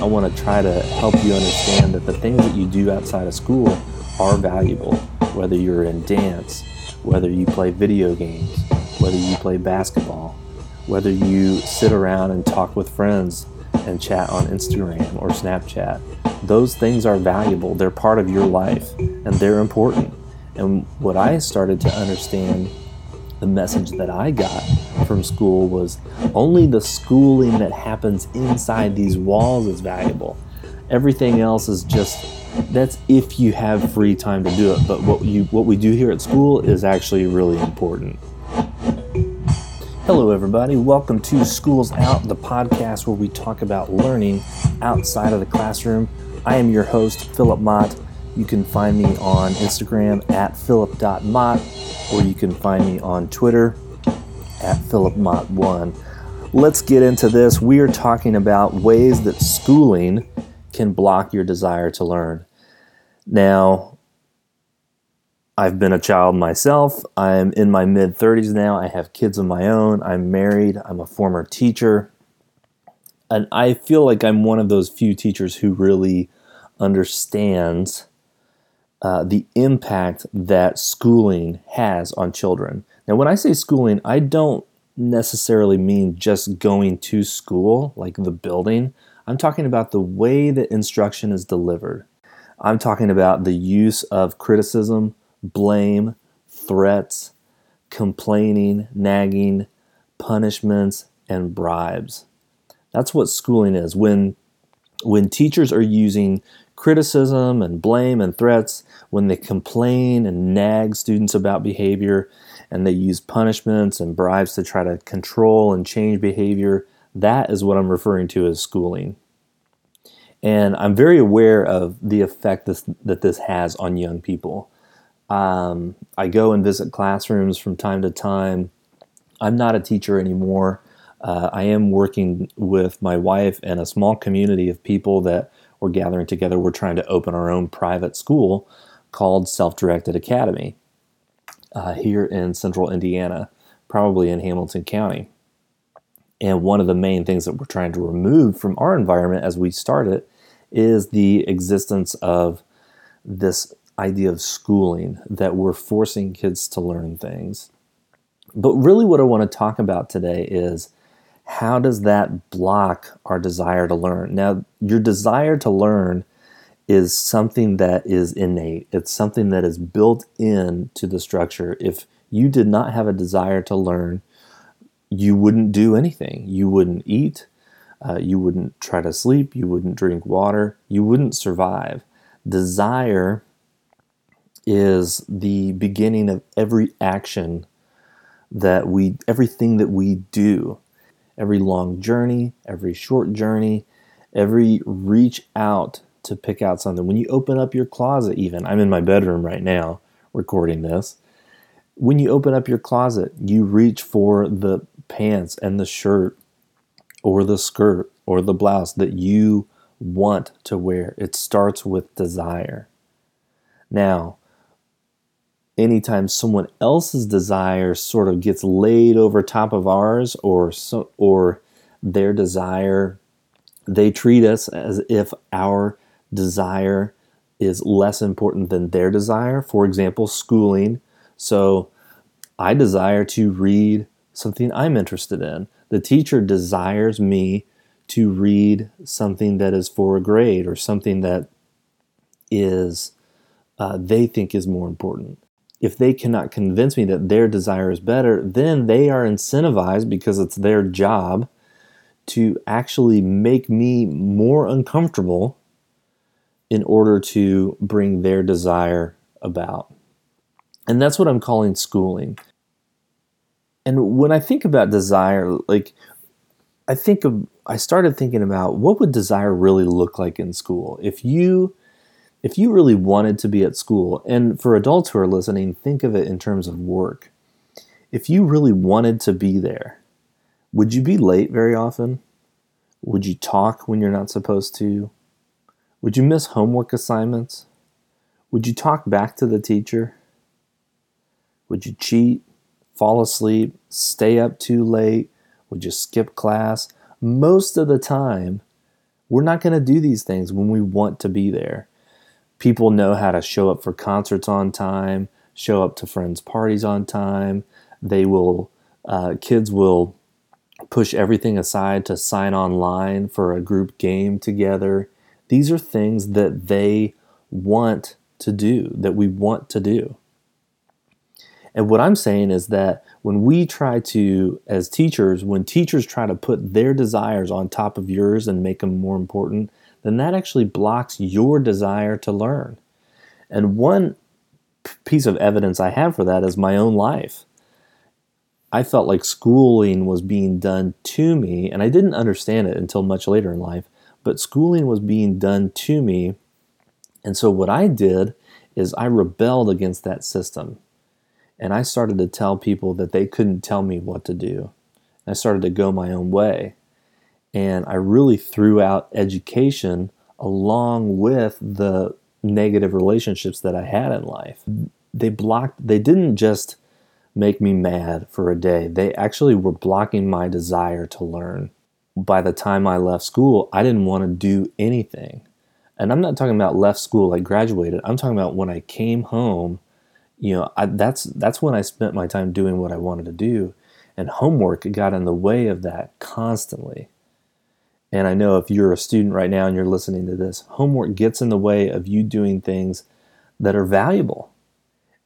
I want to try to help you understand that the things that you do outside of school are valuable, whether you're in dance, whether you play video games, whether you play basketball, whether you sit around and talk with friends and chat on Instagram or Snapchat. Those things are valuable. They're part of your life and they're important. And what I started to understand, the message that I got from school was only the schooling that happens inside these walls is valuable. Everything else is just that's if you have free time to do it. But what you what we do here at school is actually really important. Hello, everybody. Welcome to Schools Out, the podcast where we talk about learning outside of the classroom. I am your host, Philip Mott. You can find me on Instagram at philip.mott, or you can find me on Twitter at philipmott1. Let's get into this. We are talking about ways that schooling can block your desire to learn. Now, I've been a child myself. I'm in my mid 30s now. I have kids of my own. I'm married. I'm a former teacher. And I feel like I'm one of those few teachers who really understands uh, the impact that schooling has on children. Now, when I say schooling, I don't necessarily mean just going to school, like the building. I'm talking about the way that instruction is delivered. I'm talking about the use of criticism, blame, threats, complaining, nagging, punishments, and bribes. That's what schooling is. When when teachers are using criticism and blame and threats, when they complain and nag students about behavior, and they use punishments and bribes to try to control and change behavior, that is what I'm referring to as schooling. And I'm very aware of the effect this, that this has on young people. Um, I go and visit classrooms from time to time. I'm not a teacher anymore. Uh, I am working with my wife and a small community of people that we're gathering together. We're trying to open our own private school called Self Directed Academy uh, here in central Indiana, probably in Hamilton County. And one of the main things that we're trying to remove from our environment as we start it is the existence of this idea of schooling that we're forcing kids to learn things. But really, what I want to talk about today is how does that block our desire to learn? Now, your desire to learn is something that is innate, it's something that is built into the structure. If you did not have a desire to learn, you wouldn't do anything. You wouldn't eat, uh, you wouldn't try to sleep, you wouldn't drink water, you wouldn't survive. Desire is the beginning of every action that we, everything that we do, every long journey, every short journey, every reach out to pick out something. When you open up your closet, even, I'm in my bedroom right now recording this. When you open up your closet, you reach for the pants and the shirt or the skirt or the blouse that you want to wear. It starts with desire. Now, anytime someone else's desire sort of gets laid over top of ours or so, or their desire they treat us as if our desire is less important than their desire. For example schooling. So i desire to read something i'm interested in. The teacher desires me to read something that is for a grade or something that is uh, they think is more important if they cannot convince me that their desire is better, then they are incentivized because it's their job to actually make me more uncomfortable in order to bring their desire about. And that's what I'm calling schooling. And when I think about desire, like I think of I started thinking about what would desire really look like in school? If you if you really wanted to be at school, and for adults who are listening, think of it in terms of work. If you really wanted to be there, would you be late very often? Would you talk when you're not supposed to? Would you miss homework assignments? Would you talk back to the teacher? Would you cheat, fall asleep, stay up too late? Would you skip class? Most of the time, We're not going to do these things when we want to be there. People know how to show up for concerts on time, show up to friends' parties on time. They will, uh, kids will push everything aside to sign online for a group game together. These are things that they want to do, that we want to do. And what I'm saying is that when we try to, as teachers, when teachers try to put their desires on top of yours and make them more important, then that actually blocks your desire to learn. And one piece of evidence I have for that is my own life. I felt like schooling was being done to me, and I didn't understand it until much later in life, but schooling was being done to me. And so what I did is I rebelled against that system. And I started to tell people that they couldn't tell me what to do. I started to go my own way. And I really threw out education along with the negative relationships that I had in life. They blocked, they didn't just make me mad for a day, they actually were blocking my desire to learn. By the time I left school, I didn't want to do anything. And I'm not talking about left school like graduated. I'm talking about when I came home you know I, that's that's when i spent my time doing what i wanted to do and homework got in the way of that constantly and i know if you're a student right now and you're listening to this homework gets in the way of you doing things that are valuable.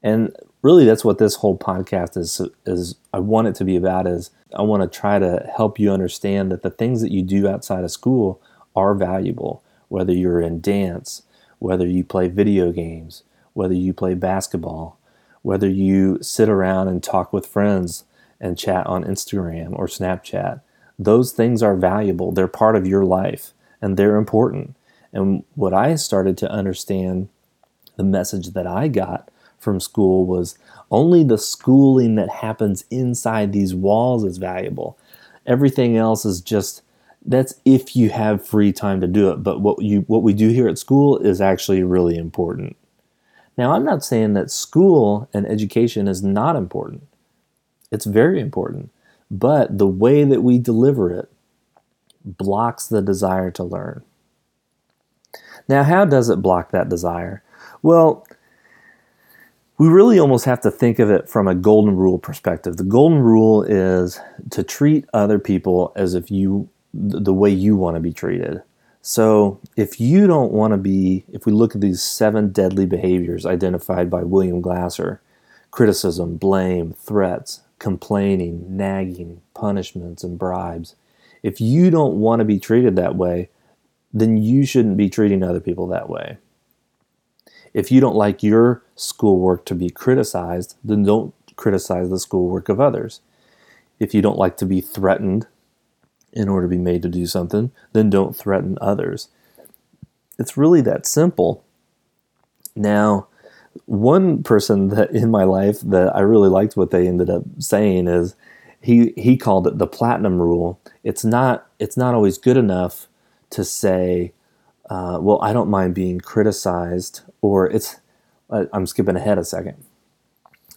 And really that's what this whole podcast is is i want it to be about is i want to try to help you understand that the things that you do outside of school are valuable whether you're in dance whether you play video games whether you play basketball whether you sit around and talk with friends and chat on Instagram or Snapchat, those things are valuable. They're part of your life and they're important. And what I started to understand, the message that I got from school was only the schooling that happens inside these walls is valuable. Everything else is just that's if you have free time to do it. But what you what we do here at school is actually really important. Now, I'm not saying that school and education is not important. It's very important. But the way that we deliver it blocks the desire to learn. Now, how does it block that desire? Well, we really almost have to think of it from a golden rule perspective. The golden rule is to treat other people as if you the way you want to be treated. So, if you don't want to be, if we look at these seven deadly behaviors identified by William Glasser criticism, blame, threats, complaining, nagging, punishments, and bribes if you don't want to be treated that way, then you shouldn't be treating other people that way. If you don't like your schoolwork to be criticized, then don't criticize the schoolwork of others. If you don't like to be threatened, in order to be made to do something, then don't threaten others. It's really that simple. Now, one person that in my life that I really liked what they ended up saying is he he called it the platinum rule. It's not it's not always good enough to say, uh, well, I don't mind being criticized, or it's uh, I'm skipping ahead a second.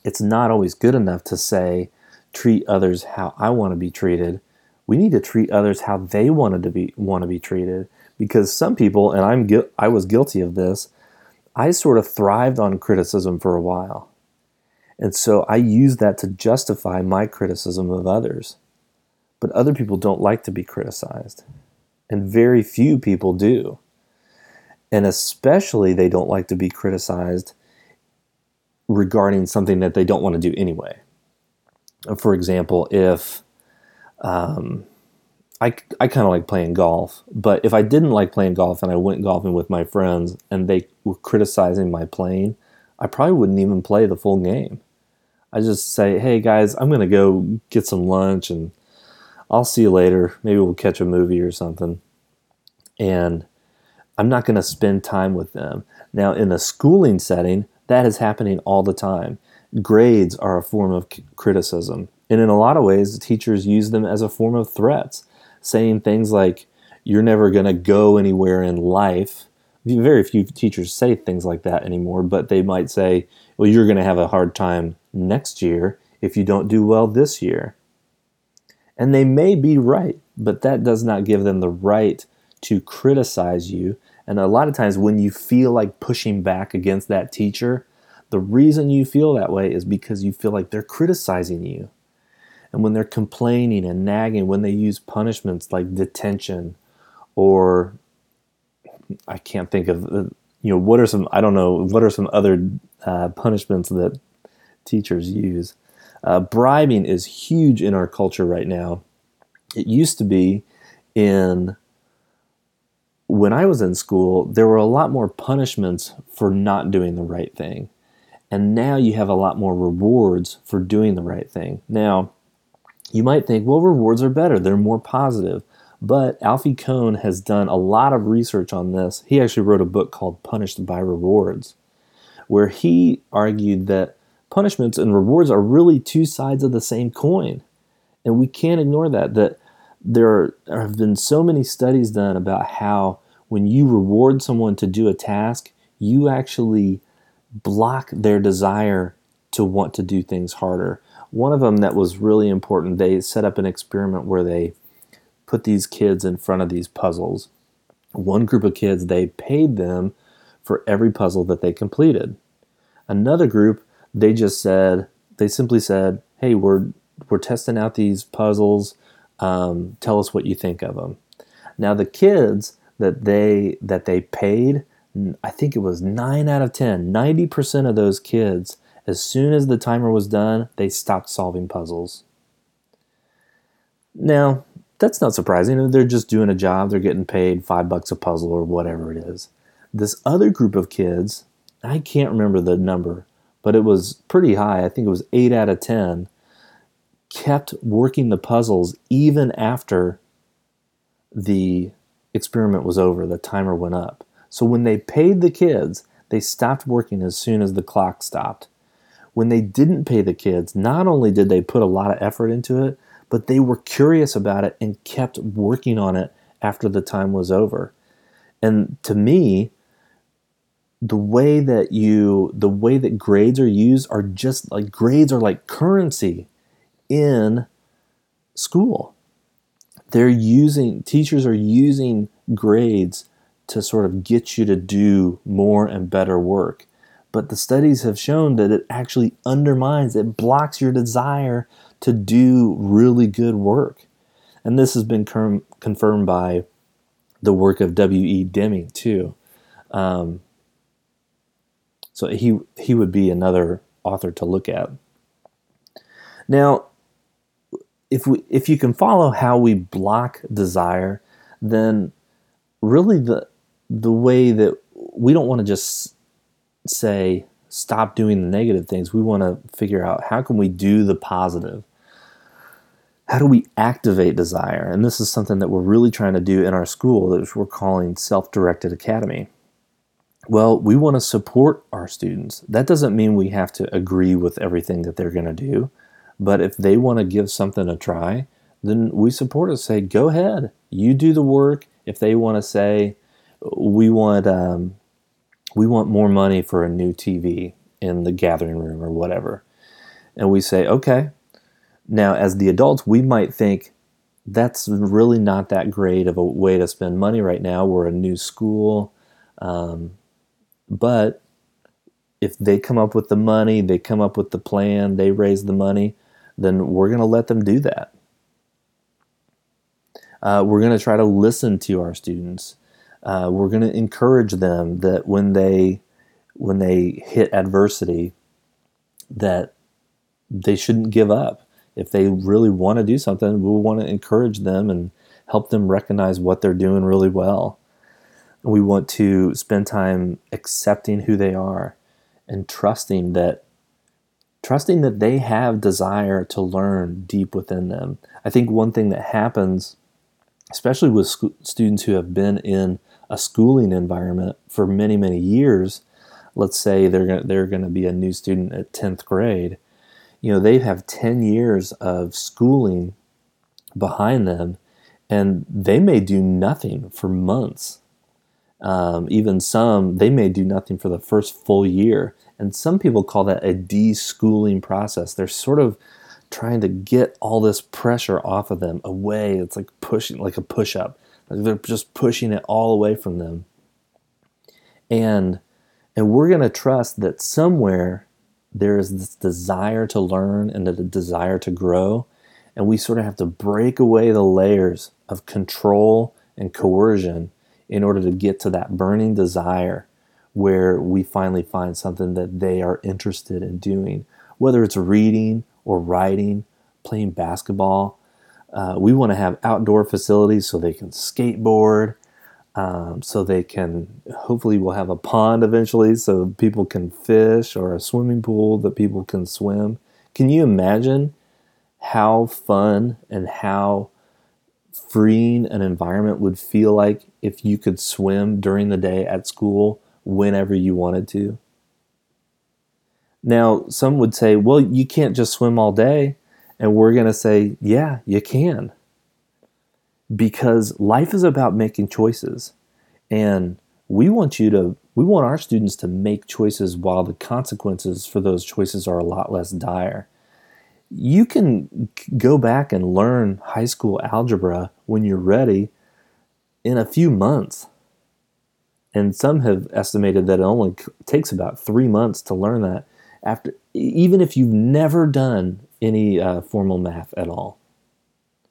It's not always good enough to say treat others how I want to be treated we need to treat others how they wanted to be want to be treated because some people and I'm I was guilty of this I sort of thrived on criticism for a while. And so I used that to justify my criticism of others. But other people don't like to be criticized. And very few people do. And especially they don't like to be criticized regarding something that they don't want to do anyway. For example if um, I, I kind of like playing golf, but if I didn't like playing golf and I went golfing with my friends and they were criticizing my playing, I probably wouldn't even play the full game. I just say, hey guys, I'm going to go get some lunch and I'll see you later. Maybe we'll catch a movie or something. And I'm not going to spend time with them. Now, in a schooling setting, that is happening all the time. Grades are a form of criticism. And in a lot of ways, teachers use them as a form of threats, saying things like, you're never going to go anywhere in life. Very few teachers say things like that anymore, but they might say, well, you're going to have a hard time next year if you don't do well this year. And they may be right, but that does not give them the right to criticize you. And a lot of times, when you feel like pushing back against that teacher, the reason you feel that way is because you feel like they're criticizing you. And when they're complaining and nagging, when they use punishments like detention or I can't think of, uh, you know, what are some, I don't know, what are some other uh, punishments that teachers use? Uh, bribing is huge in our culture right now. It used to be in when I was in school, there were a lot more punishments for not doing the right thing. And now you have a lot more rewards for doing the right thing. Now, you might think, well, rewards are better, they're more positive. But Alfie Kohn has done a lot of research on this. He actually wrote a book called Punished by Rewards, where he argued that punishments and rewards are really two sides of the same coin. And we can't ignore that, that there have been so many studies done about how when you reward someone to do a task, you actually block their desire to want to do things harder. One of them that was really important, they set up an experiment where they put these kids in front of these puzzles. One group of kids, they paid them for every puzzle that they completed. Another group, they just said, they simply said, hey, we're, we're testing out these puzzles. Um, tell us what you think of them. Now, the kids that they that they paid, I think it was nine out of ten, 90% of those kids, as soon as the timer was done, they stopped solving puzzles. Now, that's not surprising. They're just doing a job, they're getting paid five bucks a puzzle or whatever it is. This other group of kids, I can't remember the number, but it was pretty high. I think it was eight out of 10, kept working the puzzles even after the experiment was over, the timer went up. So when they paid the kids, they stopped working as soon as the clock stopped. When they didn't pay the kids, not only did they put a lot of effort into it, but they were curious about it and kept working on it after the time was over. And to me, the way that you the way that grades are used are just like grades are like currency in school. They're using teachers are using grades to sort of get you to do more and better work. But the studies have shown that it actually undermines, it blocks your desire to do really good work. And this has been com- confirmed by the work of W.E. Deming, too. Um, so he, he would be another author to look at. Now, if, we, if you can follow how we block desire, then really the, the way that we don't want to just say stop doing the negative things. We want to figure out how can we do the positive? How do we activate desire? And this is something that we're really trying to do in our school that we're calling self-directed academy. Well, we want to support our students. That doesn't mean we have to agree with everything that they're going to do, but if they want to give something a try, then we support it. Say, go ahead, you do the work. If they want to say, we want um, we want more money for a new TV in the gathering room or whatever. And we say, okay. Now, as the adults, we might think that's really not that great of a way to spend money right now. We're a new school. Um, but if they come up with the money, they come up with the plan, they raise the money, then we're going to let them do that. Uh, we're going to try to listen to our students uh, we're going to encourage them that when they when they hit adversity that they shouldn't give up. If they really want to do something we want to encourage them and help them recognize what they're doing really well. We want to spend time accepting who they are and trusting that trusting that they have desire to learn deep within them. I think one thing that happens especially with sc- students who have been in a schooling environment for many many years let's say they're gonna, they're going to be a new student at 10th grade you know they have 10 years of schooling behind them and they may do nothing for months um, even some they may do nothing for the first full year and some people call that a de-schooling process they're sort of trying to get all this pressure off of them away. It's like pushing, like a push up. Like they're just pushing it all away from them. And and we're going to trust that somewhere there is this desire to learn and a desire to grow. And we sort of have to break away the layers of control and coercion in order to get to that burning desire where we finally find something that they are interested in doing, whether it's reading or writing, playing basketball. Uh, we want to have outdoor facilities so they can skateboard, um, so they can hopefully we'll have a pond eventually so people can fish or a swimming pool that people can swim. Can you imagine how fun and how freeing an environment would feel like if you could swim during the day at school whenever you wanted to. Now, some would say, well, you can't just swim all day. And we're going to say, yeah, you can. Because life is about making choices. And we want you to, we want our students to make choices while the consequences for those choices are a lot less dire. You can go back and learn high school algebra when you're ready in a few months and some have estimated that it only takes about three months to learn that after even if you've never done any uh, formal math at all.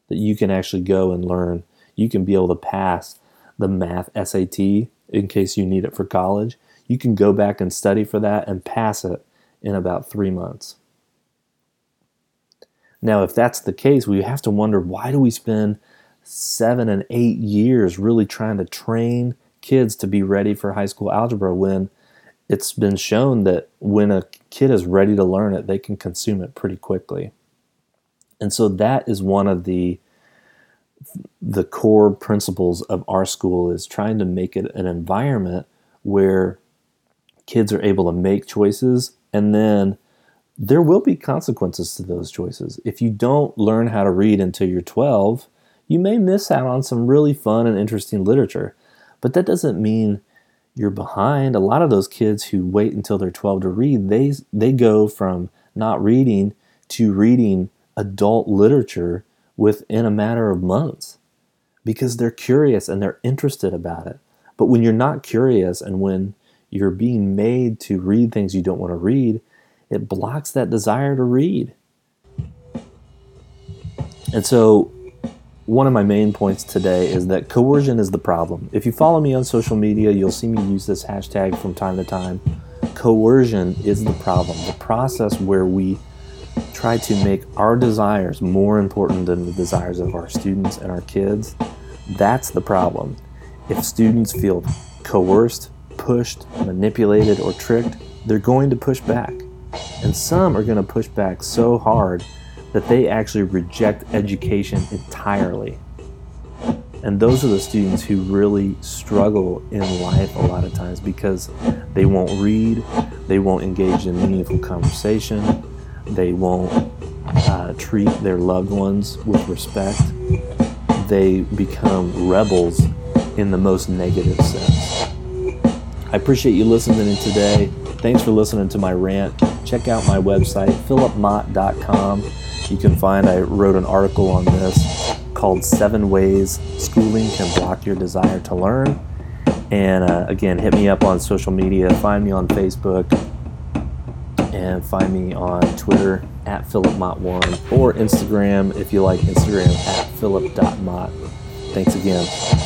That you can actually go and learn. You can be able to pass the math sat in case you need it for college. You can go back and study for that and pass it in about three months. Now if that's the case we have to wonder why do we spend seven and eight years really trying to train kids to be ready for high school algebra when it's been shown that when a kid is ready to learn it, they can consume it pretty quickly. And so that is one of the the core principles of our school is trying to make it an environment where kids are able to make choices and then there will be consequences to those choices. If you don't learn how to read until you're 12, you may miss out on some really fun and interesting literature. But that doesn't mean you're behind. A lot of those kids who wait until they're 12 to read, they they go from not reading to reading adult literature within a matter of months because they're curious and they're interested about it. But when you're not curious and when you're being made to read things you don't want to read, it blocks that desire to read. And so one of my main points today is that coercion is the problem. If you follow me on social media, you'll see me use this hashtag from time to time. Coercion is the problem. The process where we try to make our desires more important than the desires of our students and our kids, that's the problem. If students feel coerced, pushed, manipulated, or tricked, they're going to push back. And some are going to push back so hard that they actually reject education entirely. And those are the students who really struggle in life a lot of times because they won't read, they won't engage in meaningful conversation, they won't uh, treat their loved ones with respect. They become rebels in the most negative sense. I appreciate you listening today. Thanks for listening to my rant. Check out my website, philipmott.com. You can find, I wrote an article on this called Seven Ways Schooling Can Block Your Desire to Learn. And uh, again, hit me up on social media. Find me on Facebook and find me on Twitter at philipmott1 or Instagram if you like Instagram at philip.mott. Thanks again.